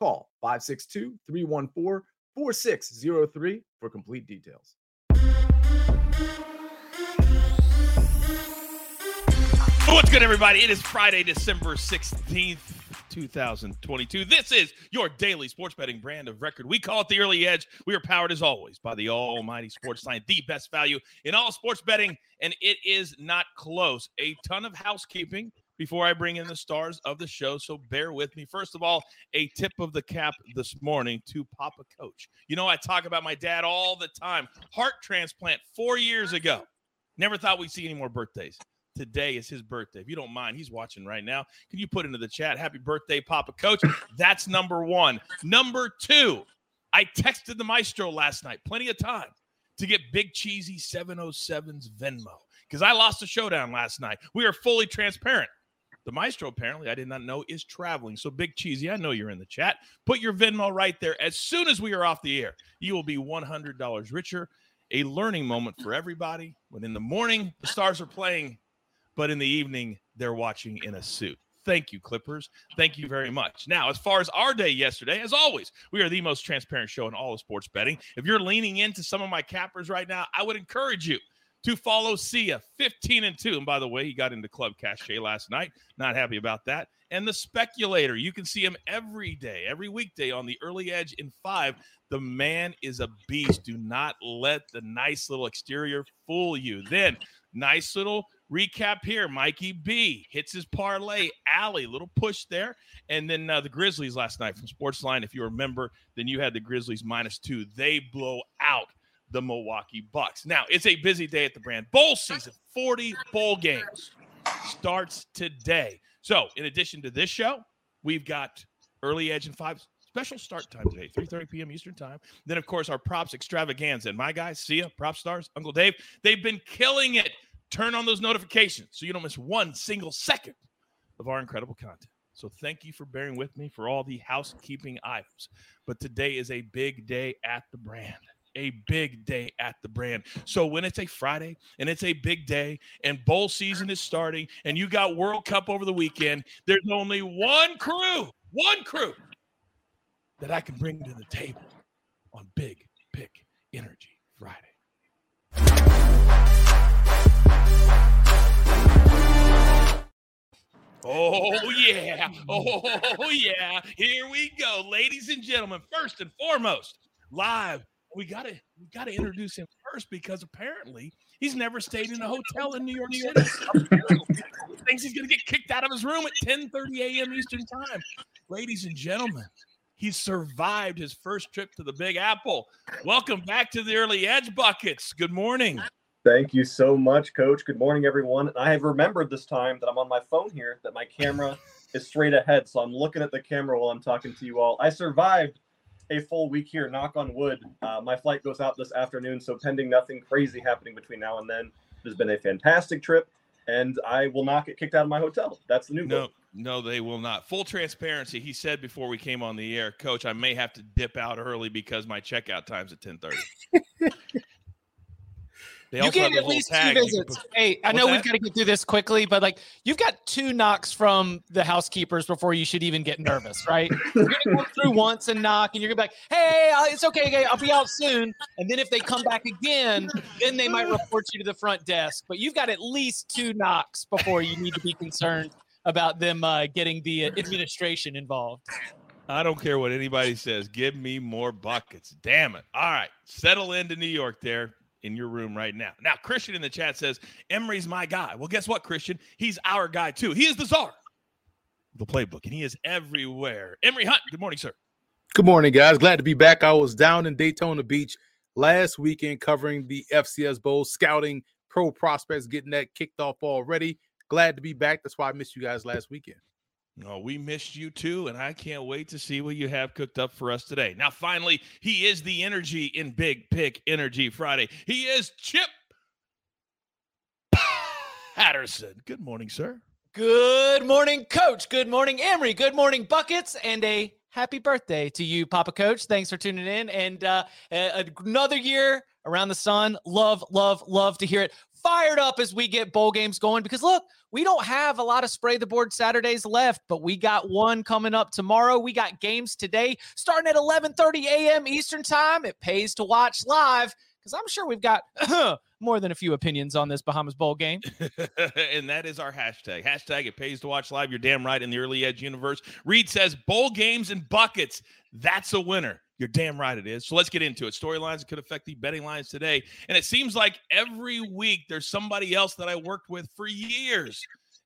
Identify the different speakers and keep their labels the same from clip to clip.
Speaker 1: Call 562-314-4603 for complete details.
Speaker 2: What's good, everybody? It is Friday, December 16th, 2022. This is your daily sports betting brand of record. We call it the early edge. We are powered, as always, by the almighty sports line, the best value in all sports betting, and it is not close. A ton of housekeeping before I bring in the stars of the show. So bear with me. First of all, a tip of the cap this morning to Papa Coach. You know, I talk about my dad all the time. Heart transplant four years ago. Never thought we'd see any more birthdays. Today is his birthday. If you don't mind, he's watching right now. Can you put into the chat, happy birthday, Papa Coach? That's number one. Number two, I texted the maestro last night, plenty of time to get Big Cheesy 707's Venmo because I lost a showdown last night. We are fully transparent. The maestro, apparently, I did not know, is traveling. So, Big Cheesy, I know you're in the chat. Put your Venmo right there. As soon as we are off the air, you will be $100 richer. A learning moment for everybody. When in the morning, the stars are playing, but in the evening, they're watching in a suit. Thank you, Clippers. Thank you very much. Now, as far as our day yesterday, as always, we are the most transparent show in all of sports betting. If you're leaning into some of my cappers right now, I would encourage you to follow Sia 15 and 2. And by the way, he got into Club Cachet last night. Not happy about that. And the speculator, you can see him every day, every weekday on the early edge in five. The man is a beast. Do not let the nice little exterior fool you. Then, nice little recap here. Mikey B hits his parlay. Alley, little push there. And then uh, the Grizzlies last night from Sportsline. If you remember, then you had the Grizzlies minus two. They blow out the Milwaukee Bucks. Now, it's a busy day at the brand. Bowl season, 40 bowl games starts today. So, in addition to this show, we've got early edge and five special start time today, 3:30 p.m. Eastern time. Then, of course, our props extravaganza. And my guys, see Sia, Prop Stars, Uncle Dave, they've been killing it. Turn on those notifications so you don't miss one single second of our incredible content. So thank you for bearing with me for all the housekeeping items. But today is a big day at the brand a big day at the brand. So when it's a Friday and it's a big day and bowl season is starting and you got World Cup over the weekend, there's only one crew, one crew that I can bring to the table on Big Pick Energy Friday. Oh yeah. Oh yeah. Here we go. Ladies and gentlemen, first and foremost, live we gotta we gotta introduce him first because apparently he's never stayed in a hotel in New York City. thinks he's gonna get kicked out of his room at 10 30 a.m. Eastern time. Ladies and gentlemen, he survived his first trip to the Big Apple. Welcome back to the early edge buckets. Good morning.
Speaker 3: Thank you so much, Coach. Good morning, everyone. I have remembered this time that I'm on my phone here, that my camera is straight ahead. So I'm looking at the camera while I'm talking to you all. I survived a full week here. Knock on wood. Uh, my flight goes out this afternoon, so pending nothing crazy happening between now and then, it has been a fantastic trip, and I will not get kicked out of my hotel. That's the new
Speaker 2: no.
Speaker 3: goal.
Speaker 2: No, they will not. Full transparency. He said before we came on the air, Coach, I may have to dip out early because my checkout time's at ten thirty.
Speaker 4: They you get at least two visits. Hey, I know that? we've got to get through this quickly, but like you've got two knocks from the housekeepers before you should even get nervous, right? you're gonna go through once and knock, and you're gonna be like, "Hey, uh, it's okay, I'll be out soon." And then if they come back again, then they might report you to the front desk. But you've got at least two knocks before you need to be concerned about them uh, getting the administration involved.
Speaker 2: I don't care what anybody says. Give me more buckets. Damn it. All right. Settle into New York there in your room right now. Now, Christian in the chat says, Emory's my guy. Well, guess what, Christian? He's our guy too. He is the czar the playbook, and he is everywhere. Emory Hunt, good morning, sir.
Speaker 5: Good morning, guys. Glad to be back. I was down in Daytona Beach last weekend covering the FCS Bowl, scouting pro prospects, getting that kicked off already. Glad to be back. That's why I missed you guys last weekend.
Speaker 2: Oh, we missed you too, and I can't wait to see what you have cooked up for us today. Now, finally, he is the energy in Big Pick Energy Friday. He is Chip Patterson. Good morning, sir.
Speaker 4: Good morning, Coach. Good morning, Emory. Good morning, Buckets, and a happy birthday to you, Papa Coach. Thanks for tuning in. And uh, another year around the sun. Love, love, love to hear it. Fired up as we get bowl games going because look, we don't have a lot of spray the board Saturdays left, but we got one coming up tomorrow. We got games today starting at 11:30 a.m. Eastern Time. It pays to watch live because I'm sure we've got more than a few opinions on this Bahamas Bowl game.
Speaker 2: and that is our hashtag. Hashtag it pays to watch live. You're damn right in the early edge universe. Reed says bowl games and buckets. That's a winner. You're damn right it is. So let's get into it. Storylines that could affect the betting lines today. And it seems like every week there's somebody else that I worked with for years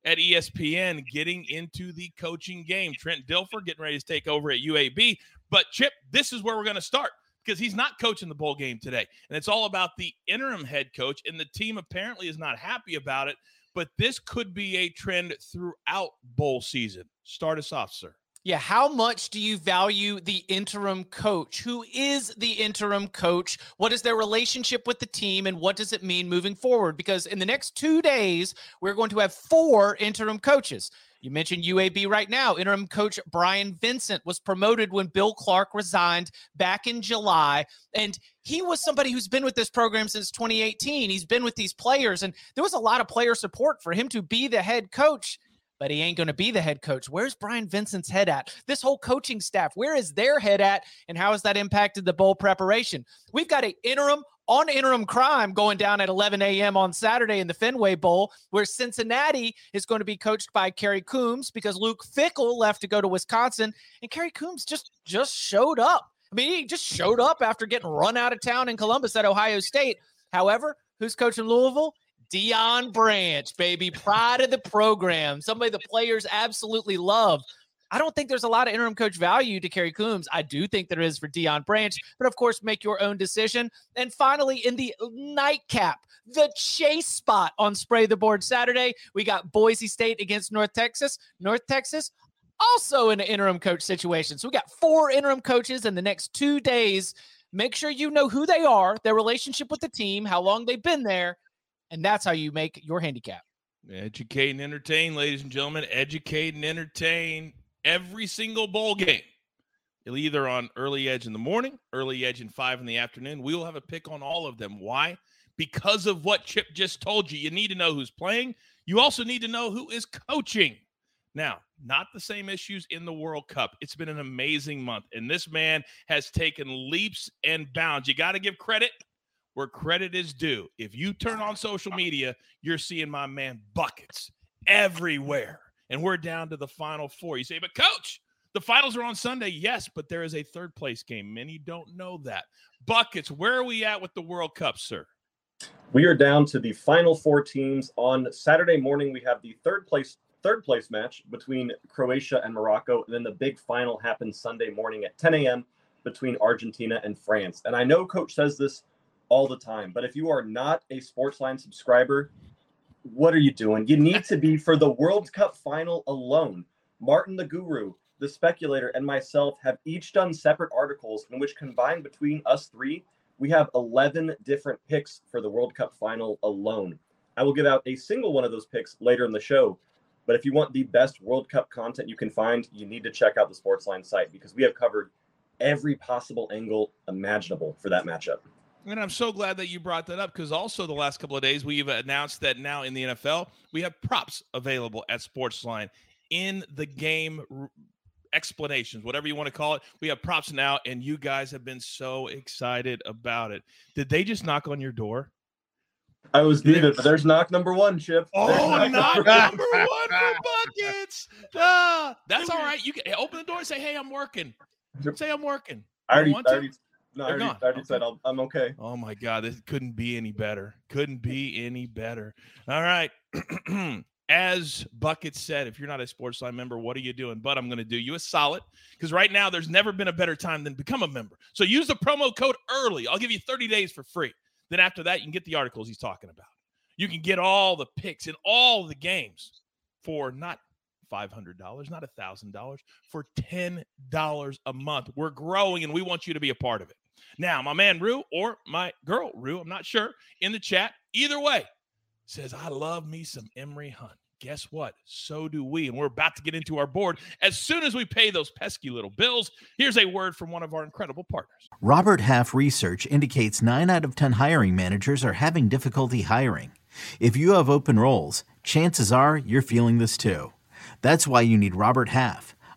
Speaker 2: at ESPN getting into the coaching game. Trent Dilfer getting ready to take over at UAB. But Chip, this is where we're going to start because he's not coaching the bowl game today. And it's all about the interim head coach. And the team apparently is not happy about it. But this could be a trend throughout bowl season. Start us off, sir.
Speaker 4: Yeah, how much do you value the interim coach? Who is the interim coach? What is their relationship with the team and what does it mean moving forward? Because in the next 2 days, we're going to have four interim coaches. You mentioned UAB right now. Interim coach Brian Vincent was promoted when Bill Clark resigned back in July. And he was somebody who's been with this program since 2018. He's been with these players, and there was a lot of player support for him to be the head coach but he ain't going to be the head coach. Where's Brian Vincent's head at? This whole coaching staff, where is their head at? And how has that impacted the bowl preparation? We've got an interim on interim crime going down at 11 a.m. on Saturday in the Fenway Bowl, where Cincinnati is going to be coached by Kerry Coombs because Luke Fickell left to go to Wisconsin, and Kerry Coombs just just showed up. I mean, he just showed up after getting run out of town in Columbus at Ohio State. However, who's coaching Louisville? Deion Branch, baby, pride of the program, somebody the players absolutely love. I don't think there's a lot of interim coach value to Kerry Coombs. I do think there is for Deion Branch, but of course, make your own decision. And finally, in the nightcap, the chase spot on Spray the Board Saturday, we got Boise State against North Texas. North Texas also in an interim coach situation. So we got four interim coaches in the next two days. Make sure you know who they are, their relationship with the team, how long they've been there, and that's how you make your handicap.
Speaker 2: Educate and entertain, ladies and gentlemen. Educate and entertain every single bowl game. Either on early edge in the morning, early edge in five in the afternoon. We will have a pick on all of them. Why? Because of what Chip just told you. You need to know who's playing. You also need to know who is coaching. Now, not the same issues in the World Cup. It's been an amazing month, and this man has taken leaps and bounds. You got to give credit where credit is due. If you turn on social media, you're seeing my man buckets everywhere and we're down to the final four. You say, but coach, the finals are on Sunday. Yes, but there is a third place game. Many don't know that. Buckets, where are we at with the World Cup, sir?
Speaker 3: We are down to the final four teams. On Saturday morning, we have the third place third place match between Croatia and Morocco, and then the big final happens Sunday morning at 10 a.m. between Argentina and France. And I know Coach says this all the time, but if you are not a Sportsline subscriber, what are you doing? You need to be for the World Cup final alone. Martin the Guru, the speculator, and myself have each done separate articles in which combined between us three, we have 11 different picks for the World Cup final alone. I will give out a single one of those picks later in the show. But if you want the best World Cup content you can find, you need to check out the Sportsline site because we have covered every possible angle imaginable for that matchup.
Speaker 2: And I'm so glad that you brought that up because also the last couple of days we've announced that now in the NFL we have props available at Sportsline in the game explanations, whatever you want to call it. We have props now, and you guys have been so excited about it. Did they just knock on your door?
Speaker 3: I was muted, but there's knock number one, Chip.
Speaker 2: Oh, knock, knock number one for buckets. Uh, that's all right. You can open the door and say, "Hey, I'm working." Say I'm working.
Speaker 3: I already, I already, no, I already, I already okay. said i am okay.
Speaker 2: Oh my god, this couldn't be any better. Couldn't be any better. All right. As Bucket said, if you're not a Sportsline member, what are you doing? But I'm going to do you a solid because right now there's never been a better time than become a member. So use the promo code early. I'll give you 30 days for free. Then after that, you can get the articles he's talking about. You can get all the picks in all the games for not $500, not $1,000, for $10 a month. We're growing and we want you to be a part of it. Now, my man Rue or my girl Rue, I'm not sure, in the chat, either way, says, I love me some Emory Hunt. Guess what? So do we. And we're about to get into our board as soon as we pay those pesky little bills. Here's a word from one of our incredible partners.
Speaker 6: Robert Half research indicates nine out of 10 hiring managers are having difficulty hiring. If you have open roles, chances are you're feeling this too. That's why you need Robert Half.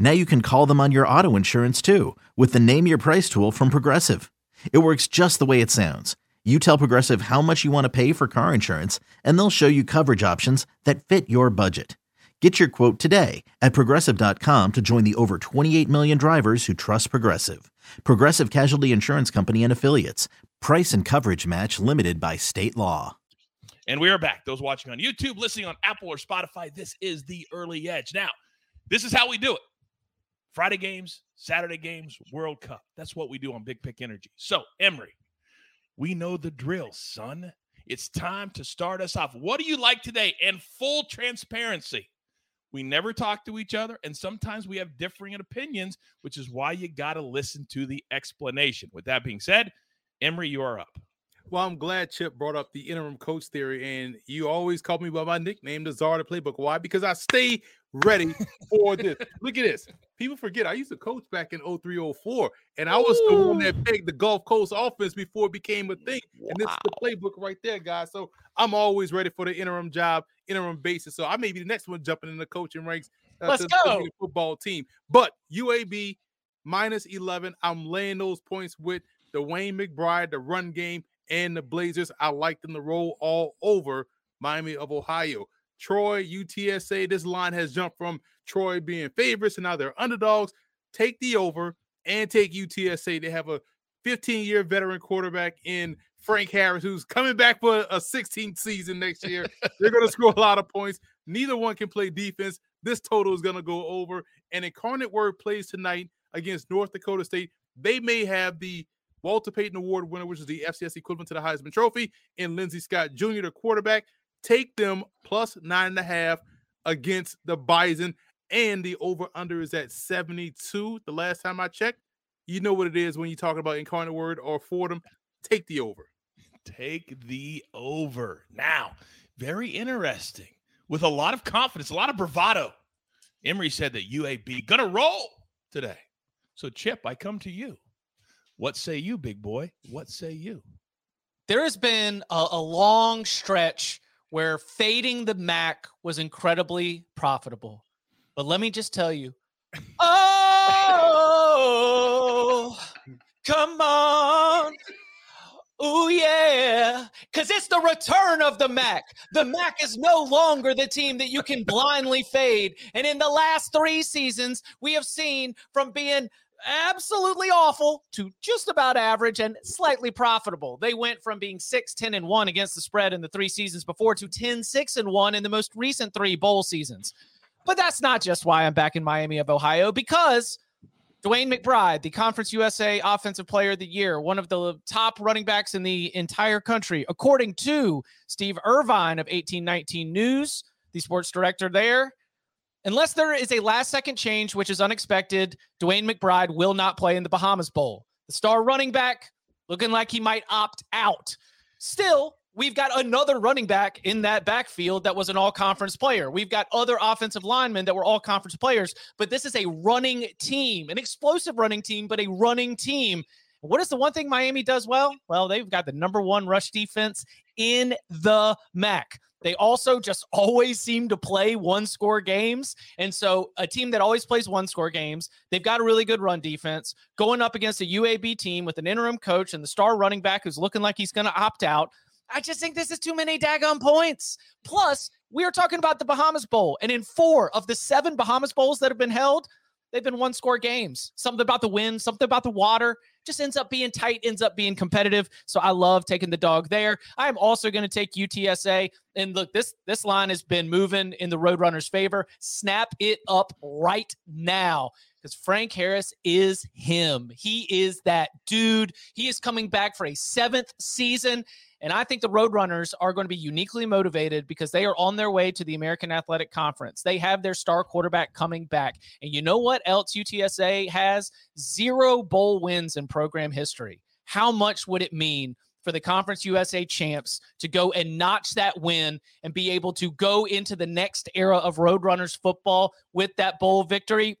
Speaker 6: Now you can call them on your auto insurance too with the Name Your Price tool from Progressive. It works just the way it sounds. You tell Progressive how much you want to pay for car insurance, and they'll show you coverage options that fit your budget. Get your quote today at progressive.com to join the over 28 million drivers who trust Progressive. Progressive Casualty Insurance Company and Affiliates. Price and coverage match limited by state law.
Speaker 2: And we are back. Those watching on YouTube, listening on Apple or Spotify, this is the early edge. Now, this is how we do it Friday games, Saturday games, World Cup. That's what we do on Big Pick Energy. So, Emory, we know the drill, son. It's time to start us off. What do you like today? And full transparency we never talk to each other, and sometimes we have differing opinions, which is why you got to listen to the explanation. With that being said, Emory, you are up.
Speaker 5: Well, I'm glad Chip brought up the interim coach theory, and you always call me by my nickname, the Czar Playbook. Why? Because I stay ready for this. Look at this. People forget I used to coach back in 0304, and I was Ooh. the one that picked the Gulf Coast offense before it became a thing. Wow. And this is the playbook right there, guys. So I'm always ready for the interim job, interim basis. So I may be the next one jumping in the coaching ranks.
Speaker 4: Uh, Let's go.
Speaker 5: football team. But UAB minus 11. I'm laying those points with the Wayne McBride, the run game, and the Blazers. I like them to roll all over Miami of Ohio. Troy, UTSA, this line has jumped from Troy being favorites and now they're underdogs. Take the over and take UTSA. They have a 15 year veteran quarterback in Frank Harris, who's coming back for a 16th season next year. they're going to score a lot of points. Neither one can play defense. This total is going to go over. And Incarnate Word plays tonight against North Dakota State. They may have the Walter Payton Award winner, which is the FCS equivalent to the Heisman Trophy, and Lindsey Scott Jr., the quarterback. Take them plus nine and a half against the Bison, and the over under is at 72. The last time I checked, you know what it is when you talk about Incarnate Word or Fordham. Take the over.
Speaker 2: Take the over. Now, very interesting. With a lot of confidence, a lot of bravado. Emory said that UAB gonna roll today. So, Chip, I come to you. What say you, big boy? What say you?
Speaker 4: There has been a, a long stretch where fading the MAC was incredibly profitable. But let me just tell you, oh, come on. Oh, yeah. Because it's the return of the MAC. The MAC is no longer the team that you can blindly fade. And in the last three seasons, we have seen from being absolutely awful to just about average and slightly profitable. They went from being 6 10 and 1 against the spread in the three seasons before to 10 6 and 1 in the most recent three bowl seasons. But that's not just why I'm back in Miami of Ohio because DeWayne McBride, the Conference USA Offensive Player of the Year, one of the top running backs in the entire country, according to Steve Irvine of 1819 News, the sports director there unless there is a last second change, which is unexpected, DeWayne McBride will not play in the Bahamas Bowl. The star running back looking like he might opt out. Still, we've got another running back in that backfield that was an all conference player. We've got other offensive linemen that were all conference players, but this is a running team, an explosive running team, but a running team. What is the one thing Miami does well? Well, they've got the number one rush defense in the MAC. They also just always seem to play one score games. And so, a team that always plays one score games, they've got a really good run defense going up against a UAB team with an interim coach and the star running back who's looking like he's going to opt out. I just think this is too many daggone points. Plus, we are talking about the Bahamas Bowl. And in four of the seven Bahamas Bowls that have been held, they've been one score games. Something about the wind, something about the water just ends up being tight, ends up being competitive. So I love taking the dog there. I am also going to take UTSA. And look, this this line has been moving in the Roadrunners' favor. Snap it up right now because Frank Harris is him. He is that dude. He is coming back for a seventh season. And I think the Roadrunners are going to be uniquely motivated because they are on their way to the American Athletic Conference. They have their star quarterback coming back. And you know what else UTSA has? Zero bowl wins in program history. How much would it mean for the Conference USA champs to go and notch that win and be able to go into the next era of Roadrunners football with that bowl victory?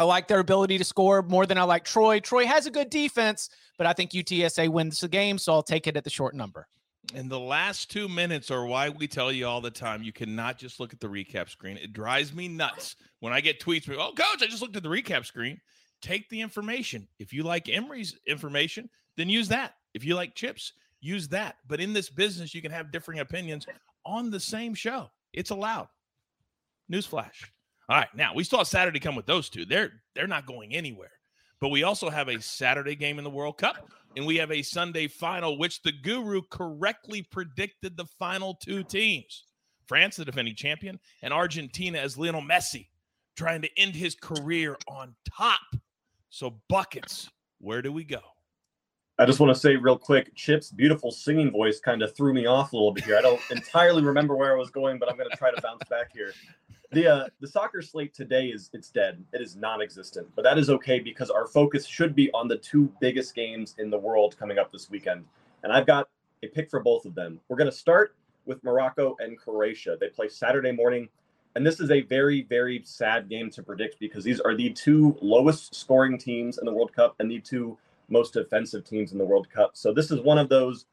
Speaker 4: I like their ability to score more than I like Troy. Troy has a good defense, but I think UTSA wins the game, so I'll take it at the short number.
Speaker 2: And the last two minutes are why we tell you all the time you cannot just look at the recap screen. It drives me nuts when I get tweets. Oh, coach, I just looked at the recap screen. Take the information. If you like Emory's information, then use that. If you like chips, use that. But in this business, you can have differing opinions on the same show. It's allowed. Newsflash. All right, now we saw Saturday come with those two. They're they're not going anywhere. But we also have a Saturday game in the World Cup, and we have a Sunday final, which the guru correctly predicted the final two teams France, the defending champion, and Argentina as Lionel Messi trying to end his career on top. So, buckets, where do we go?
Speaker 3: I just want to say real quick, Chip's beautiful singing voice kind of threw me off a little bit here. I don't entirely remember where I was going, but I'm going to try to bounce back here the uh, the soccer slate today is it's dead. It is non-existent, but that is okay because our focus should be on the two biggest games in the world coming up this weekend, and I've got a pick for both of them. We're going to start with Morocco and Croatia. They play Saturday morning, and this is a very very sad game to predict because these are the two lowest scoring teams in the World Cup and the two most offensive teams in the World Cup. So this is one of those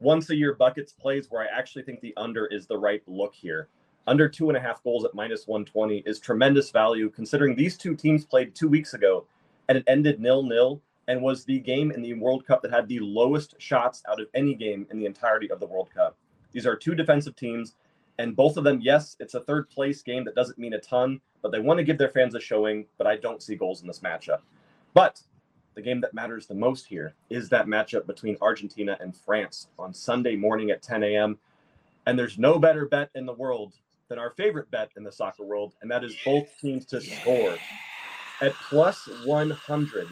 Speaker 3: once a year buckets plays where I actually think the under is the right look here under two and a half goals at minus 120 is tremendous value considering these two teams played two weeks ago and it ended nil nil and was the game in the World Cup that had the lowest shots out of any game in the entirety of the World Cup. These are two defensive teams, and both of them, yes, it's a third place game that doesn't mean a ton, but they want to give their fans a showing. But I don't see goals in this matchup. But the game that matters the most here is that matchup between Argentina and France on Sunday morning at 10 a.m. And there's no better bet in the world than our favorite bet in the soccer world, and that is both teams to score at plus 100.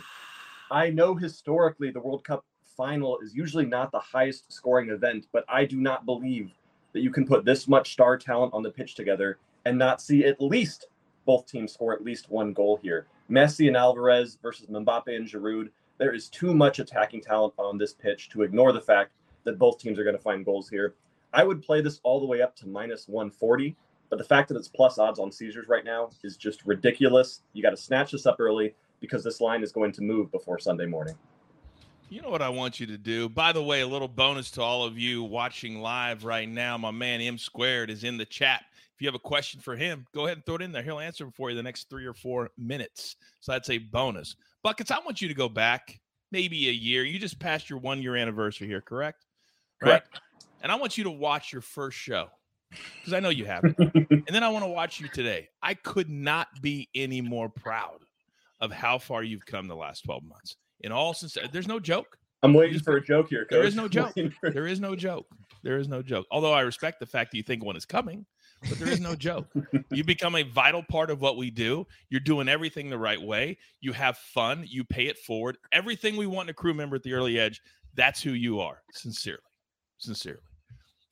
Speaker 3: I know historically the World Cup final is usually not the highest scoring event, but I do not believe that you can put this much star talent on the pitch together and not see at least both teams score at least one goal here. Messi and Alvarez versus Mbappe and Giroud. There is too much attacking talent on this pitch to ignore the fact that both teams are going to find goals here. I would play this all the way up to minus 140, but the fact that it's plus odds on Caesars right now is just ridiculous. You got to snatch this up early because this line is going to move before Sunday morning.
Speaker 2: You know what I want you to do? By the way, a little bonus to all of you watching live right now. My man M Squared is in the chat. If you have a question for him, go ahead and throw it in there. He'll answer for you the next three or four minutes. So that's a bonus. Buckets, I want you to go back maybe a year. You just passed your one year anniversary here, correct?
Speaker 3: Correct.
Speaker 2: Right? And I want you to watch your first show because I know you haven't. and then I want to watch you today. I could not be any more proud of how far you've come the last 12 months. In all sincerity, uh, there's no joke.
Speaker 3: I'm waiting for a joke here, coach.
Speaker 2: There is no joke. There is no joke. There is no joke. Although I respect the fact that you think one is coming, but there is no joke. you become a vital part of what we do. You're doing everything the right way. You have fun. You pay it forward. Everything we want in a crew member at the early edge, that's who you are. Sincerely. Sincerely.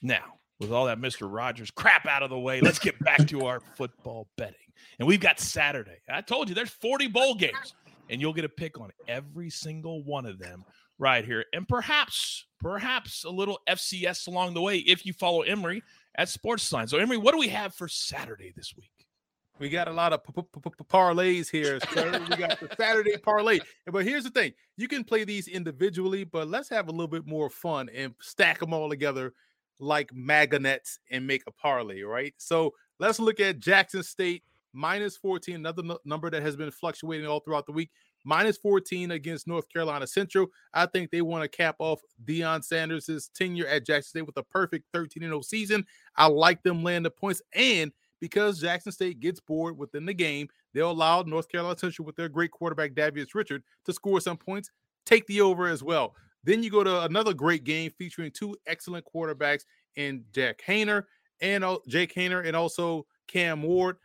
Speaker 2: Now, with all that Mr. Rogers crap out of the way, let's get back to our football betting. And we've got Saturday. I told you there's 40 bowl games, and you'll get a pick on every single one of them right here. And perhaps, perhaps a little FCS along the way if you follow Emory at Sportsline. So, Emory, what do we have for Saturday this week?
Speaker 5: We got a lot of parlays here, sir. we got the Saturday parlay. But here's the thing you can play these individually, but let's have a little bit more fun and stack them all together like magnets and make a parlay, right? So let's look at Jackson State minus 14, another n- number that has been fluctuating all throughout the week. Minus 14 against North Carolina Central. I think they want to cap off Deion Sanders' tenure at Jackson State with a perfect 13 0 season. I like them laying the points. And because Jackson State gets bored within the game, they'll allow North Carolina Central with their great quarterback Davius Richard to score some points. Take the over as well. Then you go to another great game featuring two excellent quarterbacks in Jack Haener and uh, Jake Haener and also Cam Ward.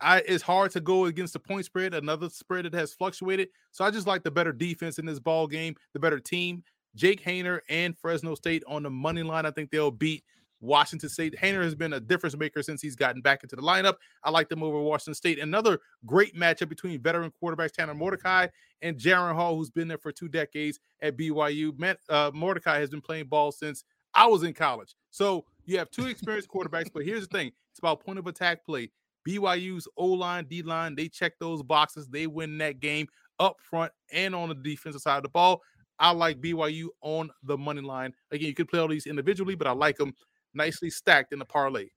Speaker 5: I, it's hard to go against the point spread, another spread that has fluctuated. So I just like the better defense in this ball game, the better team. Jake Haener and Fresno State on the money line. I think they'll beat Washington State. Haener has been a difference maker since he's gotten back into the lineup. I like them over Washington State. Another great matchup between veteran quarterbacks Tanner Mordecai and Jaren Hall, who's been there for two decades at BYU. Uh, Mordecai has been playing ball since I was in college. So you have two experienced quarterbacks, but here's the thing it's about point of attack play. BYU's O line, D line, they check those boxes. They win that game up front and on the defensive side of the ball. I like BYU on the money line. Again, you could play all these individually, but I like them nicely stacked in the parlay.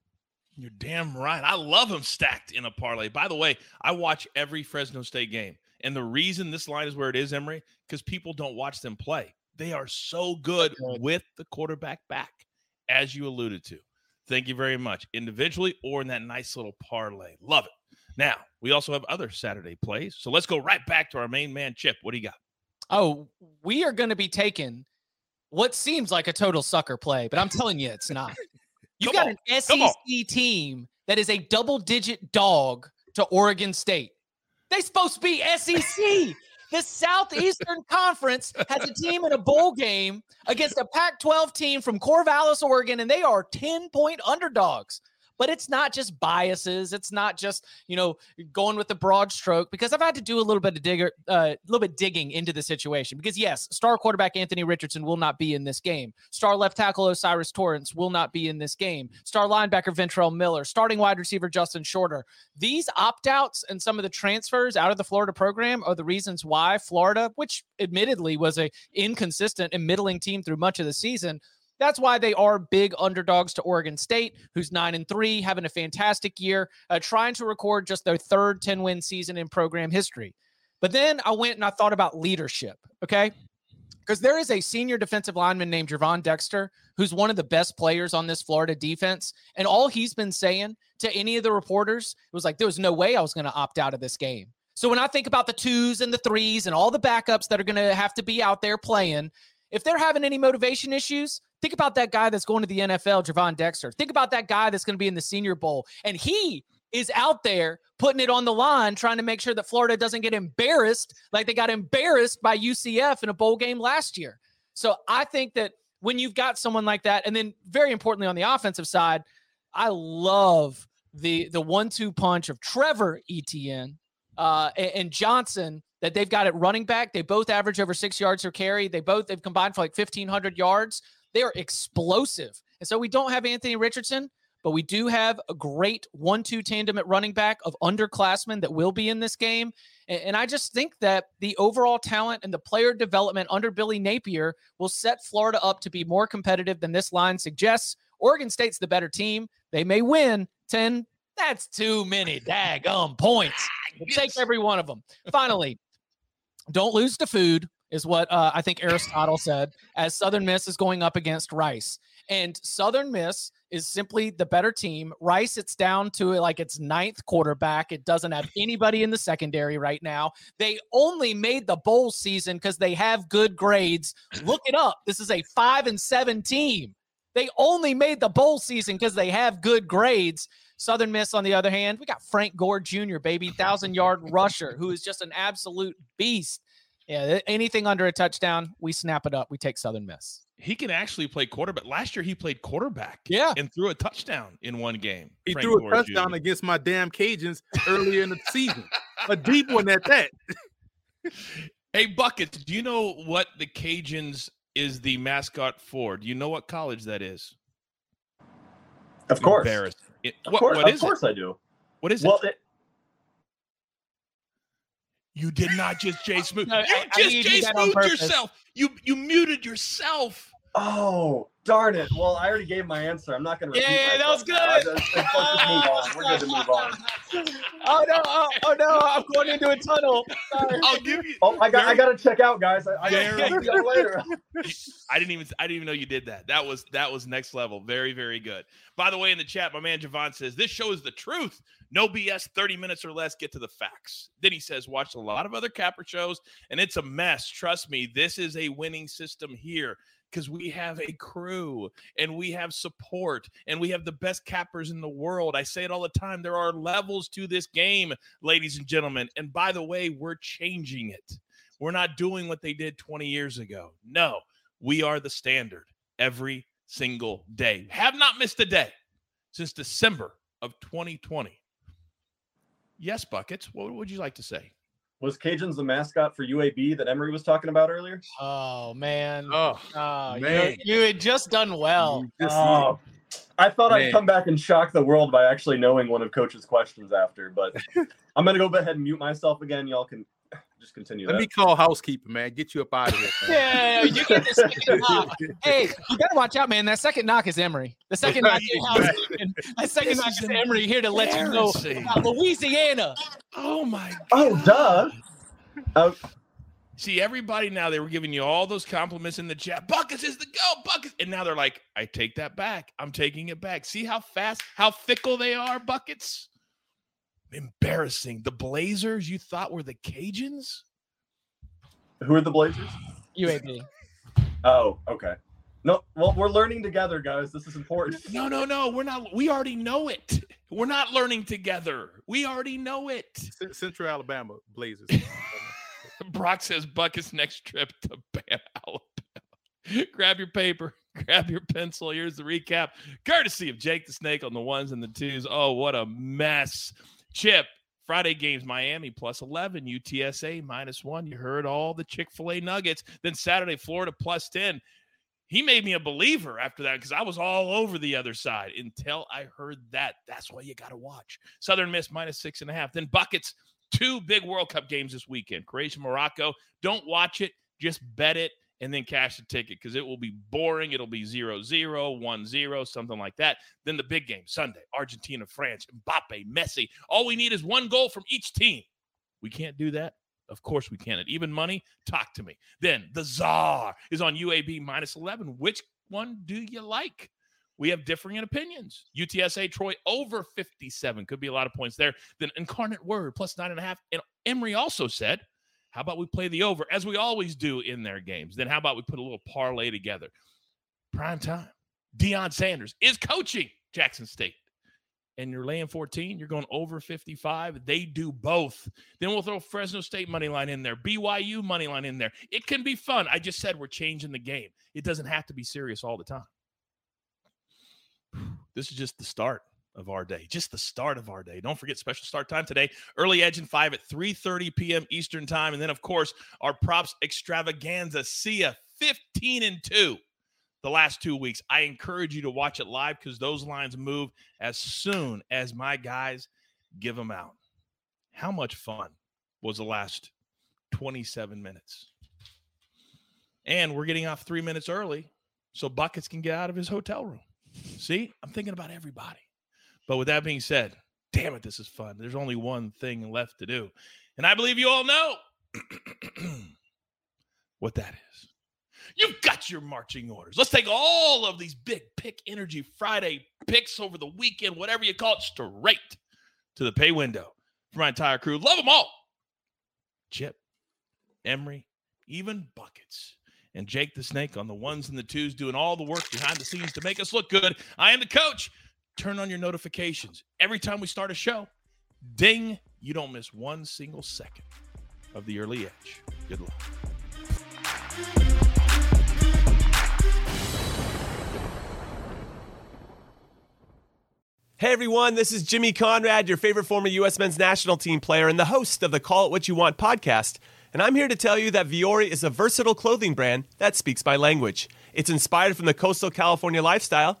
Speaker 2: You're damn right. I love them stacked in a parlay. By the way, I watch every Fresno State game. And the reason this line is where it is, Emory, because people don't watch them play. They are so good with the quarterback back, as you alluded to. Thank you very much. Individually or in that nice little parlay. Love it. Now, we also have other Saturday plays. So let's go right back to our main man, Chip. What do you got?
Speaker 4: Oh, we are going to be taking what seems like a total sucker play, but I'm telling you, it's not. You've got on. an SEC team that is a double digit dog to Oregon State. They're supposed to be SEC. the Southeastern Conference has a team in a bowl game against a Pac 12 team from Corvallis, Oregon, and they are 10 point underdogs but it's not just biases. It's not just you know going with the broad stroke because I've had to do a little bit of digger, a uh, little bit digging into the situation. Because yes, star quarterback Anthony Richardson will not be in this game. Star left tackle O'Cyrus Torrence will not be in this game. Star linebacker Ventrell Miller, starting wide receiver Justin Shorter. These opt outs and some of the transfers out of the Florida program are the reasons why Florida, which admittedly was a inconsistent and middling team through much of the season that's why they are big underdogs to Oregon State, who's nine and three, having a fantastic year, uh, trying to record just their third 10 win season in program history. But then I went and I thought about leadership. Okay. Because there is a senior defensive lineman named Gervon Dexter, who's one of the best players on this Florida defense. And all he's been saying to any of the reporters it was like, there was no way I was going to opt out of this game. So when I think about the twos and the threes and all the backups that are going to have to be out there playing, if they're having any motivation issues, think about that guy that's going to the NFL, Javon Dexter. Think about that guy that's going to be in the Senior Bowl. And he is out there putting it on the line, trying to make sure that Florida doesn't get embarrassed like they got embarrassed by UCF in a bowl game last year. So I think that when you've got someone like that, and then very importantly on the offensive side, I love the the one-two punch of Trevor Etienne uh, and, and Johnson that they've got at running back. They both average over six yards per carry. They both they've combined for like 1,500 yards. They are explosive. And so we don't have Anthony Richardson, but we do have a great one-two tandem at running back of underclassmen that will be in this game. And, and I just think that the overall talent and the player development under Billy Napier will set Florida up to be more competitive than this line suggests. Oregon State's the better team. They may win 10. That's too many daggum points. Ah, we'll take every one of them. Finally, don't lose to food is what uh, I think Aristotle said as Southern Miss is going up against Rice. And Southern Miss is simply the better team. Rice, it's down to like its ninth quarterback. It doesn't have anybody in the secondary right now. They only made the bowl season because they have good grades. Look it up. This is a five and seven team. They only made the bowl season because they have good grades. Southern Miss, on the other hand, we got Frank Gore Jr., baby, thousand yard rusher, who is just an absolute beast. Yeah, anything under a touchdown, we snap it up. We take Southern Miss.
Speaker 2: He can actually play quarterback. Last year, he played quarterback.
Speaker 4: Yeah,
Speaker 2: and threw a touchdown in one game.
Speaker 5: He Frank threw a touchdown Jr. against my damn Cajuns earlier in the season, a deep one at that.
Speaker 2: hey, buckets. Do you know what the Cajuns is the mascot for? Do you know what college that is?
Speaker 3: Of course.
Speaker 2: Embarrassed. It,
Speaker 3: Of
Speaker 2: what,
Speaker 3: course,
Speaker 2: what
Speaker 3: of
Speaker 2: is
Speaker 3: course
Speaker 2: it?
Speaker 3: I do.
Speaker 2: What is
Speaker 3: Well,
Speaker 2: it?
Speaker 3: it,
Speaker 2: You did not just Jay uh, Smooth.
Speaker 4: No,
Speaker 2: you
Speaker 4: I- I
Speaker 2: just
Speaker 4: think you
Speaker 2: Jay
Speaker 4: did
Speaker 2: Smooth yourself. You you muted yourself.
Speaker 3: oh, darn it. Well, I already gave my answer. I'm not going to repeat
Speaker 4: yeah, that was
Speaker 3: myself now. I
Speaker 4: good.
Speaker 3: just- let's just move on. We're good to move on.
Speaker 4: Oh no! Oh, oh no! I'm going into a tunnel. Sorry.
Speaker 2: I'll give you.
Speaker 3: Oh, I got. I got to check out, guys. I, I got to see you later.
Speaker 2: I didn't even I didn't even know you did that. That was that was next level. Very very good. By the way, in the chat, my man Javon says this show is the truth. No BS. Thirty minutes or less. Get to the facts. Then he says, watched a lot of other capper shows, and it's a mess. Trust me, this is a winning system here because we have a crew and we have support and we have the best cappers in the world. I say it all the time. There are levels to this game, ladies and gentlemen. And by the way, we're changing it. We're not doing what they did 20 years ago. No, we are the standard every single day. Have not missed a day since December of 2020. Yes, Buckets. What would you like to say?
Speaker 3: Was Cajuns the mascot for UAB that Emory was talking about earlier?
Speaker 4: Oh man.
Speaker 5: Oh,
Speaker 4: Oh, you-
Speaker 5: man.
Speaker 4: You, had just done well.
Speaker 5: Oh, just-
Speaker 3: Oh, I thought I'd come back and shock the world by actually knowing one of Coach's questions after, but I'm gonna go ahead and mute myself again. Y'all can just continue.
Speaker 5: let
Speaker 3: that.
Speaker 5: me call housekeeper, man. Get you up out of here.
Speaker 4: Yeah, you get the second knock. Hey, you better watch out, man. That second knock is Emory. The second knock is housekeeping. That second knock
Speaker 2: is
Speaker 4: is Emory here to let you know about Louisiana.
Speaker 2: Oh my
Speaker 3: oh, God. oh, duh. Oh,
Speaker 2: See, everybody now they were giving you all those compliments in the chat. Buckets is the go, Buckets. And now they're like, I take that back. I'm taking it back. See how fast, how fickle they are, Buckets? Embarrassing. The Blazers you thought were the Cajuns?
Speaker 3: who are the Blazers?
Speaker 4: UAB.
Speaker 3: Oh, okay. No, well, we're learning together, guys. This is important.
Speaker 2: No, no, no. We're not. We already know it. We're not learning together. We already know it.
Speaker 5: C- Central Alabama Blazers.
Speaker 2: Brock says Bucket's next trip to Ban, Alabama. grab your paper, grab your pencil. Here's the recap, courtesy of Jake the Snake on the ones and the twos. Oh, what a mess. Chip, Friday games, Miami plus 11, UTSA minus one. You heard all the Chick fil A nuggets. Then Saturday, Florida plus 10. He made me a believer after that because I was all over the other side until I heard that. That's why you got to watch. Southern Miss minus six and a half. Then Buckets, two big World Cup games this weekend Croatia, Morocco. Don't watch it, just bet it and then cash the ticket because it will be boring. It'll be 0 0, 1 0, something like that. Then the big game Sunday Argentina, France, Mbappe, Messi. All we need is one goal from each team. We can't do that. Of course we can. At even money, talk to me. Then the czar is on UAB minus 11. Which one do you like? We have differing opinions. UTSA Troy over 57. Could be a lot of points there. Then Incarnate Word plus nine and a half. And Emory also said, how about we play the over as we always do in their games? Then how about we put a little parlay together? Prime time. Deion Sanders is coaching Jackson State. And you're laying 14, you're going over 55. They do both. Then we'll throw Fresno State money line in there, BYU money line in there. It can be fun. I just said we're changing the game. It doesn't have to be serious all the time. This is just the start of our day. Just the start of our day. Don't forget special start time today. Early Edge and 5 at 3:30 p.m. Eastern time. And then, of course, our props extravaganza. See ya 15 and 2 the last two weeks. I encourage you to watch it live because those lines move as soon as my guys give them out. How much fun was the last 27 minutes? And we're getting off three minutes early so Buckets can get out of his hotel room. See, I'm thinking about everybody. But with that being said, damn it, this is fun. There's only one thing left to do. And I believe you all know what that is. You've got your marching orders. Let's take all of these big pick energy Friday picks over the weekend, whatever you call it, straight to the pay window for my entire crew. Love them all. Chip, Emory, even Buckets, and Jake the Snake on the ones and the twos, doing all the work behind the scenes to make us look good. I am the coach. Turn on your notifications every time we start a show. Ding, you don't miss one single second of the early edge. Good luck.
Speaker 7: Hey everyone, this is Jimmy Conrad, your favorite former U.S. men's national team player and the host of the Call It What You Want podcast. and I'm here to tell you that Vuori is a versatile clothing brand that speaks my language. It's inspired from the coastal California lifestyle,